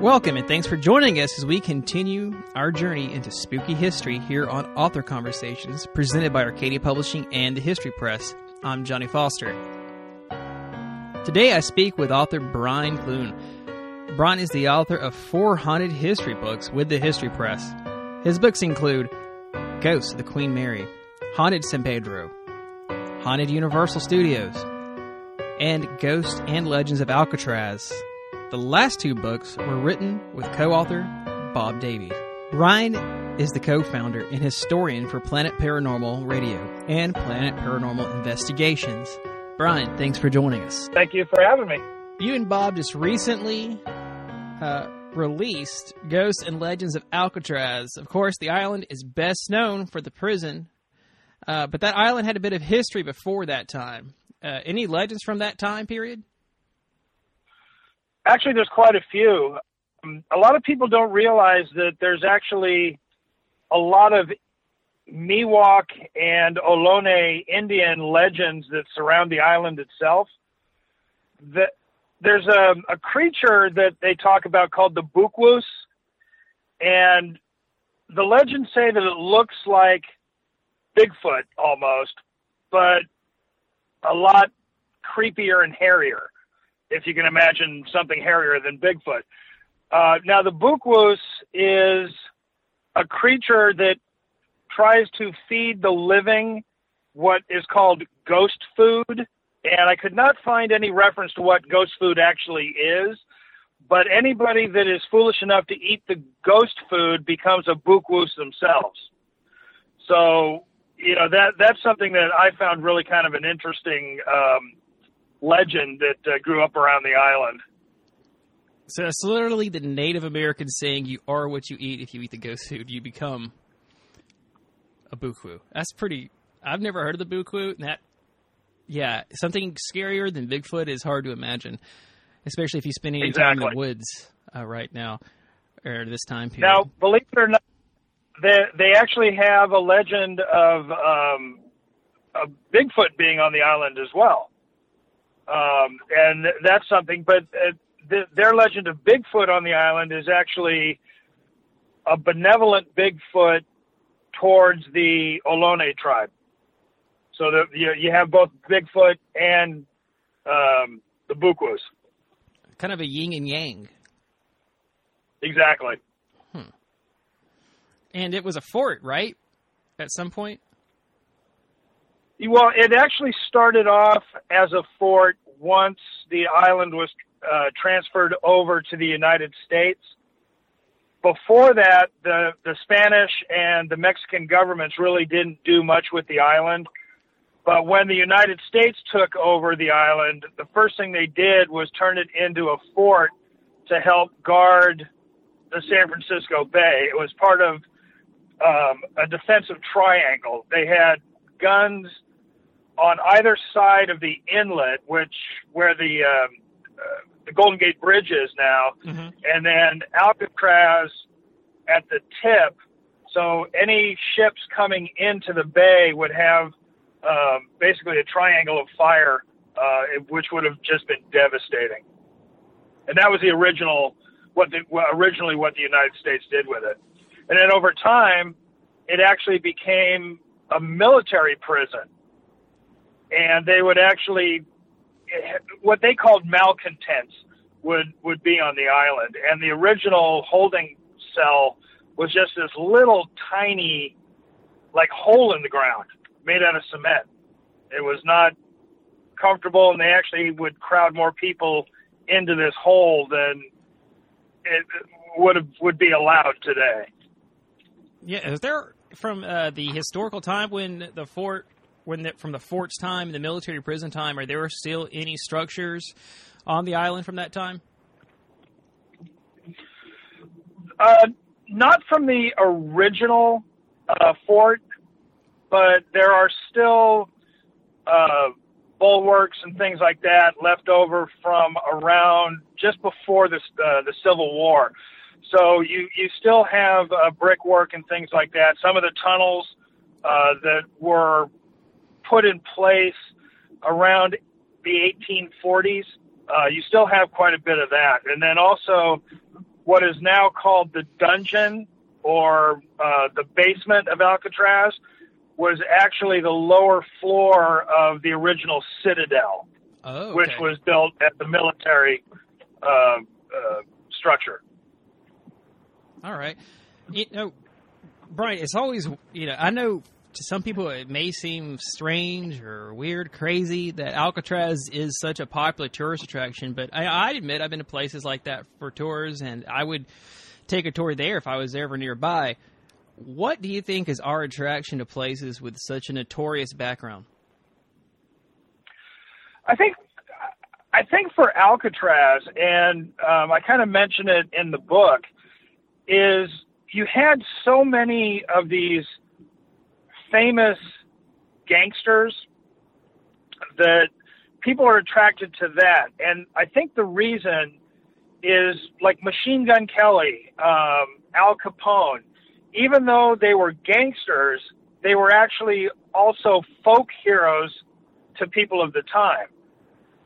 Welcome and thanks for joining us as we continue our journey into spooky history here on Author Conversations, presented by Arcadia Publishing and the History Press. I'm Johnny Foster. Today I speak with author Brian Clune. Brian is the author of four haunted history books with the History Press. His books include Ghosts of the Queen Mary, Haunted San Pedro, Haunted Universal Studios, and Ghosts and Legends of Alcatraz. The last two books were written with co author Bob Davis. Brian is the co founder and historian for Planet Paranormal Radio and Planet Paranormal Investigations. Brian, thanks for joining us. Thank you for having me. You and Bob just recently uh, released Ghosts and Legends of Alcatraz. Of course, the island is best known for the prison, uh, but that island had a bit of history before that time. Uh, any legends from that time period? Actually, there's quite a few. Um, a lot of people don't realize that there's actually a lot of Miwok and Ohlone Indian legends that surround the island itself. That there's a, a creature that they talk about called the Bookwoos, and the legends say that it looks like Bigfoot almost, but a lot creepier and hairier if you can imagine something hairier than Bigfoot. Uh, now, the Bookwoos is a creature that tries to feed the living what is called ghost food, and I could not find any reference to what ghost food actually is. But anybody that is foolish enough to eat the ghost food becomes a Bookwoos themselves. So, you know that that's something that I found really kind of an interesting um, legend that uh, grew up around the island. So it's literally the Native Americans saying you are what you eat. If you eat the ghost food, you become a buku. That's pretty. I've never heard of the buku. That, yeah, something scarier than Bigfoot is hard to imagine, especially if you spend any exactly. time in the woods uh, right now or this time period. Now, believe it or not, they they actually have a legend of um, of Bigfoot being on the island as well um, and that's something. But uh, the, their legend of Bigfoot on the island is actually a benevolent Bigfoot towards the Ohlone tribe. So that you, you have both Bigfoot and um, the Bookwoos. Kind of a yin and yang. Exactly. Hmm. And it was a fort, right? At some point. Well, it actually started off as a fort once the island was uh, transferred over to the United States. Before that, the, the Spanish and the Mexican governments really didn't do much with the island. But when the United States took over the island, the first thing they did was turn it into a fort to help guard the San Francisco Bay. It was part of um, a defensive triangle. They had guns on either side of the inlet, which where the um, uh, the Golden Gate Bridge is now, mm-hmm. and then Alcatraz at the tip. So any ships coming into the bay would have um, basically a triangle of fire, uh, which would have just been devastating. And that was the original what the originally what the United States did with it. And then over time, it actually became a military prison and they would actually what they called malcontents would would be on the island, and the original holding cell was just this little tiny like hole in the ground made out of cement. It was not comfortable, and they actually would crowd more people into this hole than it would have would be allowed today. Yeah, is there from uh, the historical time when the fort when the, from the fort's time, and the military prison time, are there still any structures on the island from that time? Uh, not from the original uh, fort, but there are still uh, bulwarks and things like that left over from around just before this, uh, the Civil War. So you you still have uh, brickwork and things like that. Some of the tunnels uh, that were put in place around the 1840s. Uh, you still have quite a bit of that. And then also what is now called the dungeon or uh, the basement of Alcatraz was actually the lower floor of the original citadel, Oh, which was built at the military uh, uh, structure. All right. You know, Brian, it's always, you know, I know to some people it may seem strange or weird, crazy that Alcatraz is such a popular tourist attraction, but I, I admit I've been to places like that for tours, and I would take a tour there if I was ever nearby. What do you think is our attraction to places with such a notorious background? I think I think for Alcatraz, and um, I kind of mention it in the book, is you had so many of these famous gangsters that people are attracted to that, and I think the reason is like Machine Gun Kelly, um, Al Capone. Even though they were gangsters, they were actually also folk heroes to people of the time.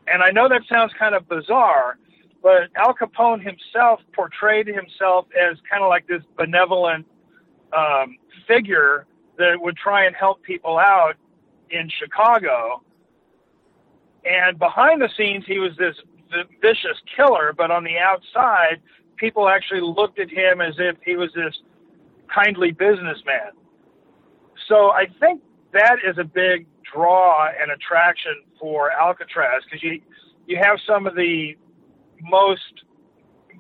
And I know that sounds kind of bizarre, but Al Capone himself portrayed himself as kind of like this benevolent um, figure that would try and help people out in Chicago. And behind the scenes, he was this vicious killer, but on the outside, people actually looked at him as if he was this kindly businessman. So I think that is a big draw and attraction for Alcatraz because you you have some of the most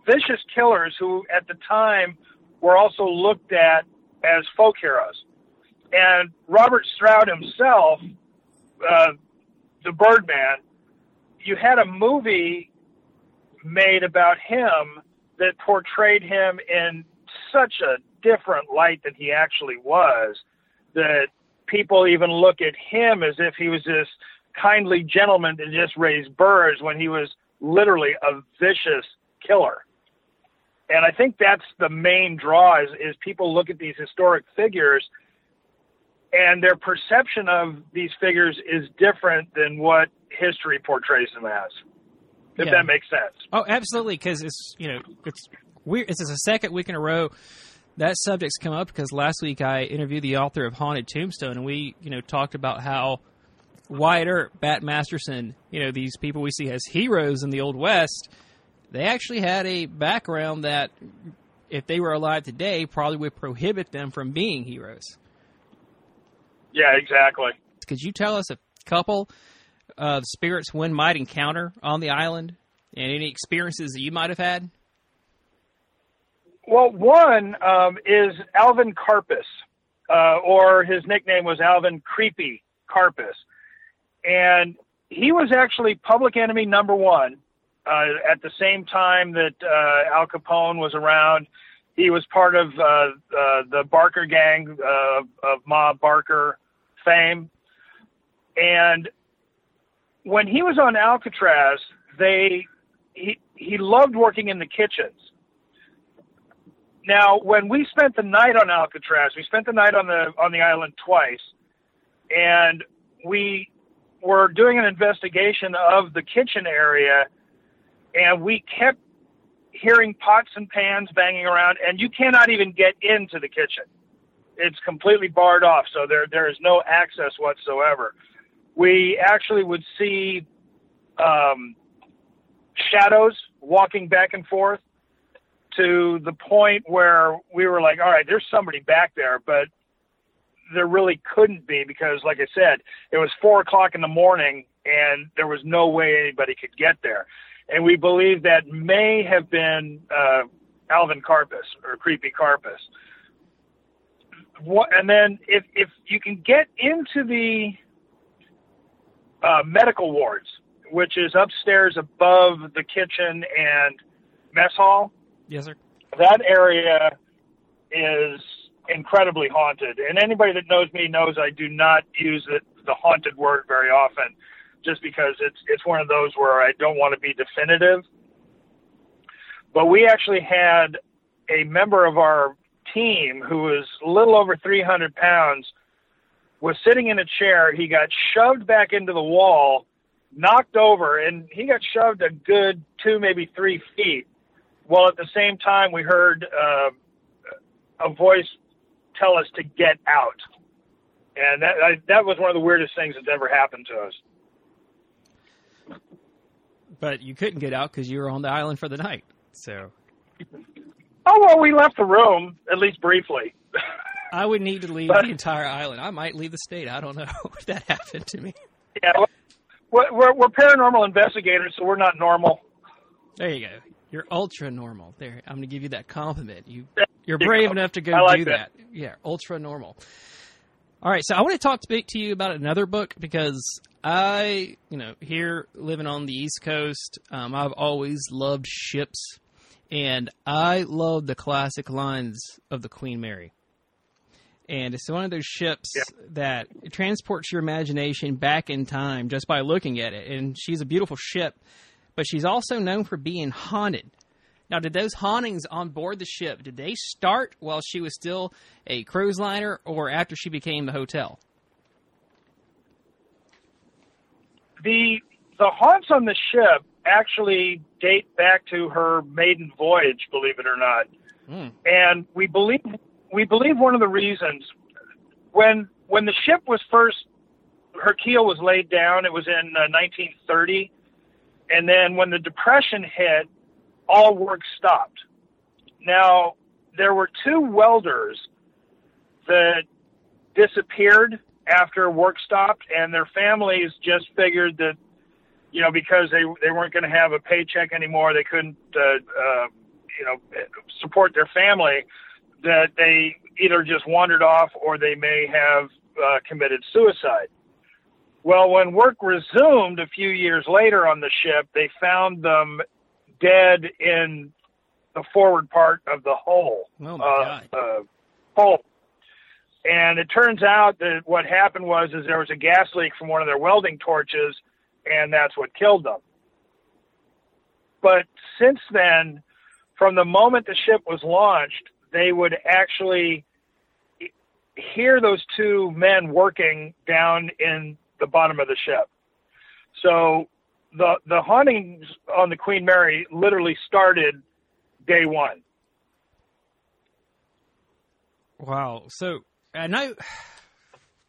vicious killers who at the time were also looked at as folk heroes. And Robert Stroud himself, uh, the Birdman, you had a movie made about him that portrayed him in such a different light than he actually was that people even look at him as if he was this kindly gentleman that just raised birds when he was literally a vicious killer. And I think that's the main draw is, is people look at these historic figures and their perception of these figures is different than what history portrays them as. If Yeah. that makes sense. Oh, absolutely, because it's you know it's weird. It's the second week in a row that subject's come up because last week I interviewed the author of Haunted Tombstone, and we you know talked about how Wyatt Earp, Bat Masterson, you know these people we see as heroes in the Old West, they actually had a background that if they were alive today probably would prohibit them from being heroes. Yeah, exactly. Could you tell us a couple of spirits one might encounter on the island and any experiences that you might have had? Well, one um, is Alvin Karpis, uh, or his nickname was Alvin Creepy Karpis. And he was actually public enemy number one uh, at the same time that uh, Al Capone was around. He was part of uh, uh, the Barker gang uh, of Ma Barker fame. And when he was on Alcatraz, they he he loved working in the kitchens. Now, when we spent the night on Alcatraz, we spent the night on the on the island twice, and we were doing an investigation of the kitchen area, and we kept hearing pots and pans banging around, and you cannot even get into the kitchen. It's completely barred off, so there there is no access whatsoever. We actually would see um, shadows walking back and forth to the point where we were like, all right, there's somebody back there, but there really couldn't be because, like I said, it was four o'clock in the morning and there was no way anybody could get there. And we believe that may have been uh, Alvin Karpis or Creepy Karpis. What, and then if if you can get into the uh, medical wards, which is upstairs above the kitchen and mess hall, Yes, sir. that area is incredibly haunted. And anybody that knows me knows I do not use it, the haunted word very often, just because it's it's one of those where I don't want to be definitive. But we actually had a member of our team who was a little over 300 pounds was sitting in a chair. He got shoved back into the wall, knocked over, and he got shoved a good two, maybe three feet while at the same time we heard uh, a voice tell us to get out, and that I, that was one of the weirdest things that's ever happened to us. But you couldn't get out because you were on the island for the night. So. Oh well, we left the room at least briefly. I would need to leave but, the entire island. I might leave the state. I don't know if that happened to me. Yeah, we're, we're, we're paranormal investigators, so we're not normal. There you go. You're ultra normal. There, I'm going to give you that compliment. You you're brave enough to go like do that. that. Yeah, ultra normal. All right, so I want to talk to you about another book because I, you know, here living on the East Coast, um, I've always loved ships, and I love the classic lines of the Queen Mary. And it's one of those ships yeah. that transports your imagination back in time just by looking at it. And she's a beautiful ship, but she's also known for being haunted. Now, did those hauntings on board the ship did they start while she was still a cruise liner, or after she became the hotel? The the haunts on the ship actually date back to her maiden voyage, believe it or not. Mm. And we believe we believe one of the reasons when when the ship was first her keel was laid down, it was in uh, 1930, and then when the depression hit, all work stopped. Now there were two welders that disappeared after work stopped, and their families just figured that you know because they they weren't going to have a paycheck anymore, they couldn't uh, uh, you know support their family that they either just wandered off or they may have uh, committed suicide. Well, when work resumed a few years later on the ship, they found them dead in the forward part of the hull. Oh my uh, God. Uh, hull. And it turns out that what happened was is there was a gas leak from one of their welding torches, and that's what killed them. But since then, from the moment the ship was launched, they would actually hear those two men working down in the bottom of the ship. So the the hauntings on the Queen Mary literally started day one. Wow. So and I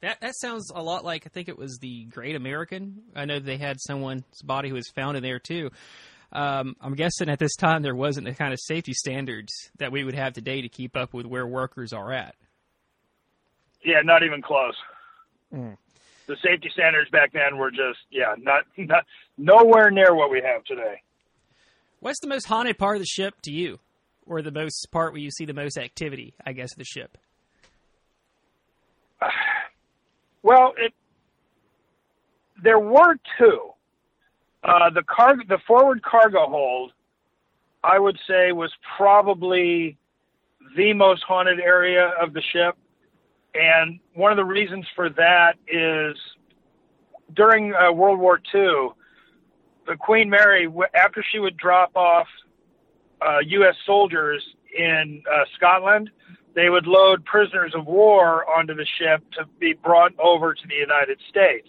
that that sounds a lot like I think it was the Great American. I know they had someone's body who was found in there too. Um, I'm guessing at this time there wasn't the kind of safety standards that we would have today to keep up with where workers are at. Yeah, not even close. Mm. The safety standards back then were just yeah, not not nowhere near what we have today. What's the most haunted part of the ship to you, or the most part where you see the most activity? I guess of the ship. Well, it there were two. Uh, the car, the forward cargo hold, I would say, was probably the most haunted area of the ship. And one of the reasons for that is during uh, World War II, the Queen Mary, after she would drop off uh, U.S. soldiers in uh, Scotland, they would load prisoners of war onto the ship to be brought over to the United States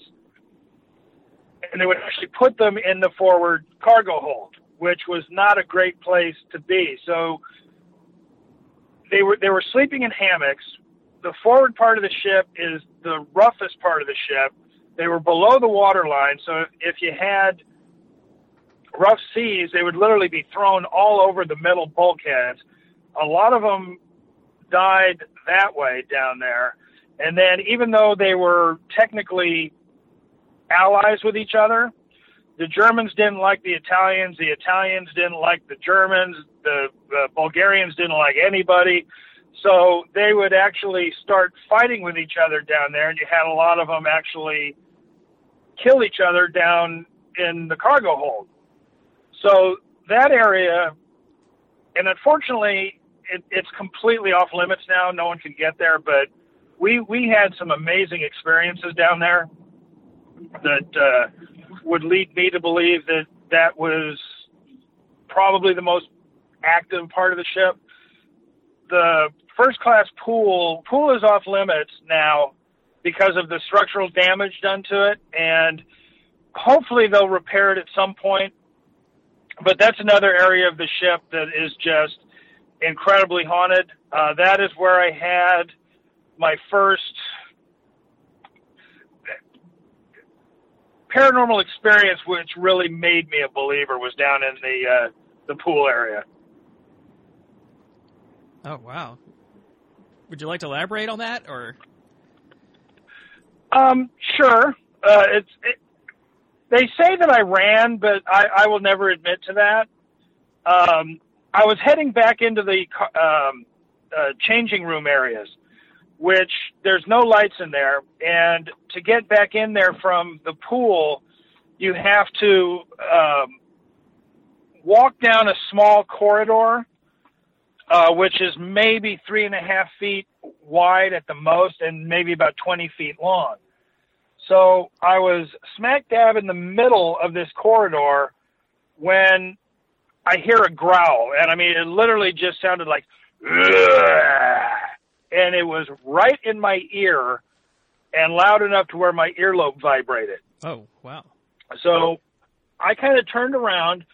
and they would actually put them in the forward cargo hold, which was not a great place to be. So they were they were sleeping in hammocks. The forward part of the ship is the roughest part of the ship. They were below the water line, so if, if you had rough seas, they would literally be thrown all over the metal bulkheads. A lot of them died that way down there. And then even though they were technically allies with each other. The Germans didn't like the Italians. The Italians didn't like the Germans. The, Bulgarians didn't like anybody. So they would actually start fighting with each other down there, and you had a lot of them actually kill each other down in the cargo hold. So that area, and unfortunately, it, it's completely off limits now. No one can get there, but we we had some amazing experiences down there that uh, would lead me to believe that that was probably the most active part of the ship. The first class pool pool is off limits now because of the structural damage done to it, and hopefully they'll repair it at some point. but that's another area of the ship that is just incredibly haunted. Uh, that is where I had my first paranormal experience, which really made me a believer, was down in the uh, the pool area. Oh wow! Would you like to elaborate on that, or? Um, sure. Uh, it's it, they say that I ran, but I, I will never admit to that. Um, I was heading back into the um, uh, changing room areas, which there's no lights in there, and to get back in there from the pool, you have to um, walk down a small corridor, uh, which is maybe three and a half feet wide at the most, and maybe about 20 feet long. So I was smack dab in the middle of this corridor when I hear a growl, and I mean, it literally just sounded like, and it was right in my ear and loud enough to where my earlobe vibrated. Oh, wow. So I kind of turned around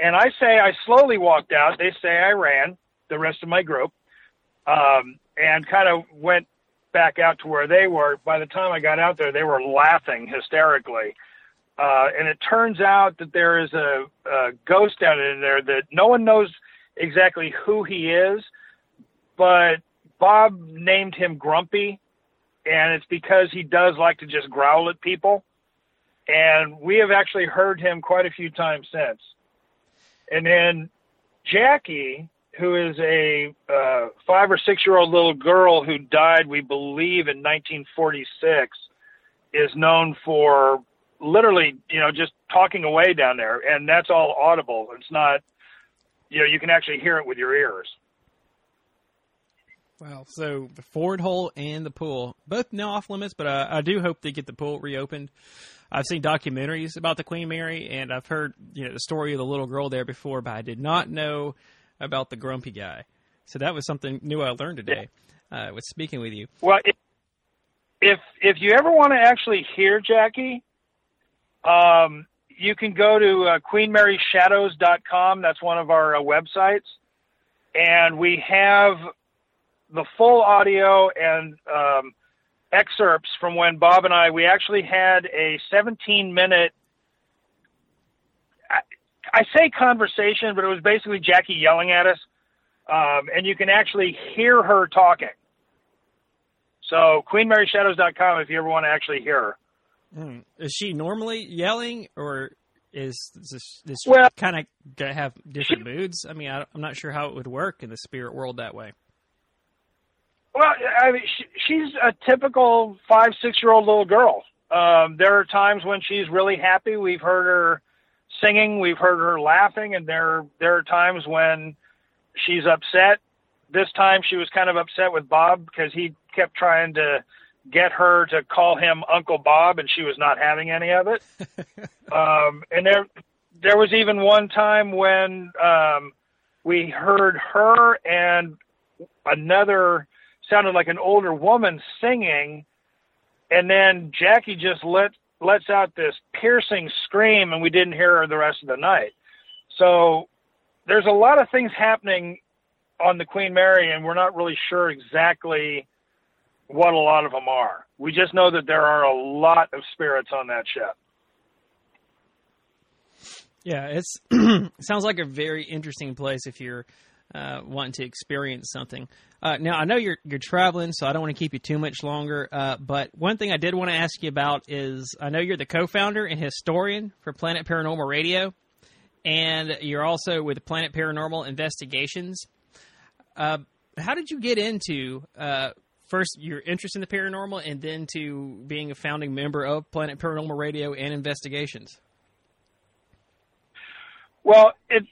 and I say I slowly walked out. They say I ran the rest of my group um, and kind of went back out to where they were. By the time I got out there, they were laughing hysterically. Uh, and it turns out that there is a, a ghost down in there that no one knows exactly who he is, but Bob named him Grumpy, and it's because he does like to just growl at people. And we have actually heard him quite a few times since. And then Jackie, who is a uh, five or six year old little girl who died, we believe, in 1946, is known for literally, you know, just talking away down there, and that's all audible. It's not, you know, you can actually hear it with your ears. Wow. So the Ford hole and the pool, both now off limits, but uh, I do hope they get the pool reopened. I've seen documentaries about the Queen Mary, and I've heard you know the story of the little girl there before, but I did not know about the grumpy guy. So that was something new I learned today uh, with speaking with you. Well, if if, if you ever want to actually hear Jackie, um, you can go to uh, queenmaryshadows.com. That's one of our uh, websites. And we have the full audio and um, excerpts from when Bob and I, we actually had a 17 minute, I, I say conversation, but it was basically Jackie yelling at us. Um, and you can actually hear her talking. So queenmaryshadows.com if you ever want to actually hear her. Mm. Is she normally yelling, or is this, this well, kind of have different she, moods? I mean, I, am not sure how it would work in the spirit world that way. Well, I mean, she, she's a typical five, six year old little girl. Um, there are times when she's really happy. We've heard her singing, we've heard her laughing, and there there are times when she's upset. This time, she was kind of upset with Bob because he kept trying to get her to call him Uncle Bob, and she was not having any of it. um, and there, there was even one time when um, we heard her and another sounded like an older woman singing, and then Jackie just let lets out this piercing scream, and we didn't hear her the rest of the night. So there's a lot of things happening on the Queen Mary, and we're not really sure exactly what a lot of them are. We just know that there are a lot of spirits on that ship. Yeah, it's it sounds like a very interesting place if you're uh, wanting to experience something. Uh, now I know you're you're traveling, so I don't want to keep you too much longer. Uh, but one thing I did want to ask you about is I know you're the co-founder and historian for Planet Paranormal Radio, and you're also with Planet Paranormal Investigations. Uh, how did you get into uh, first your interest in the paranormal and then to being a founding member of Planet Paranormal Radio and Investigations? Well, it's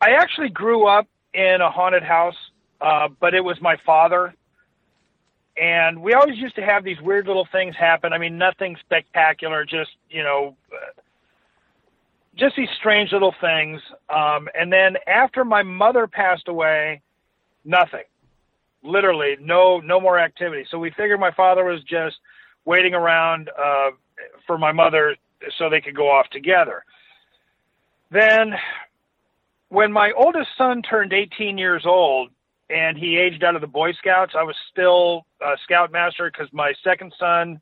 I actually grew up in a haunted house, uh, but it was my father. And we always used to have these weird little things happen. I mean, nothing spectacular, just, you know, just these strange little things. Um, and then after my mother passed away, nothing literally no no more activity. So we figured my father was just waiting around uh, for my mother so they could go off together. then when my oldest son turned 18 years old and he aged out of the Boy Scouts, I was still a scoutmaster because my second son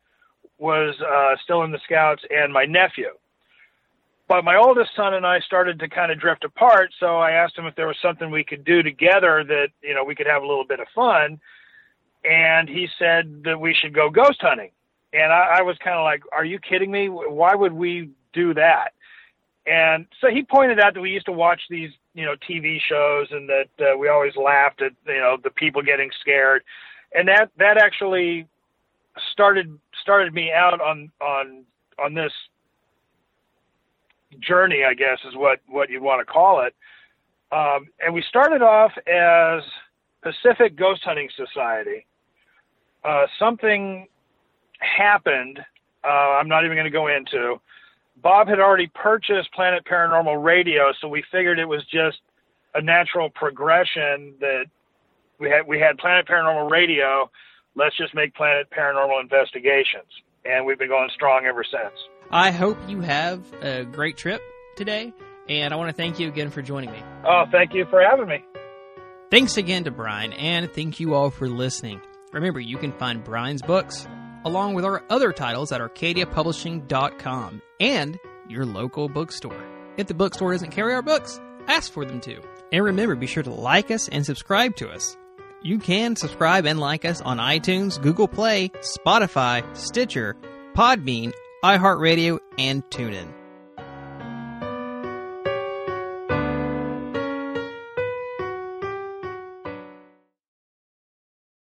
was uh, still in the Scouts and my nephew. But my oldest son and I started to kind of drift apart, so I asked him if there was something we could do together that you know we could have a little bit of fun, and he said that we should go ghost hunting. And I, I was kind of like, "Are you kidding me? Why would we do that?" And so he pointed out that we used to watch these, you know, TV shows, and that uh, we always laughed at, you know, the people getting scared, and that that actually started started me out on on on this journey, I guess is what what you'd want to call it. Um, and we started off as Pacific Ghost Hunting Society. Uh, something happened. Uh, I'm not even going to go into. Bob had already purchased Planet Paranormal Radio, so we figured it was just a natural progression that we had we had Planet Paranormal Radio. Let's just make Planet Paranormal Investigations, and we've been going strong ever since. I hope you have a great trip today, and I want to thank you again for joining me. Oh, thank you for having me. Thanks again to Brian, and thank you all for listening. Remember, you can find Brian's books along with our other titles at arcadiapublishing.com and your local bookstore. If the bookstore doesn't carry our books, ask for them to. And remember, be sure to like us and subscribe to us. You can subscribe and like us on iTunes, Google Play, Spotify, Stitcher, Podbean, iHeartRadio, and TuneIn.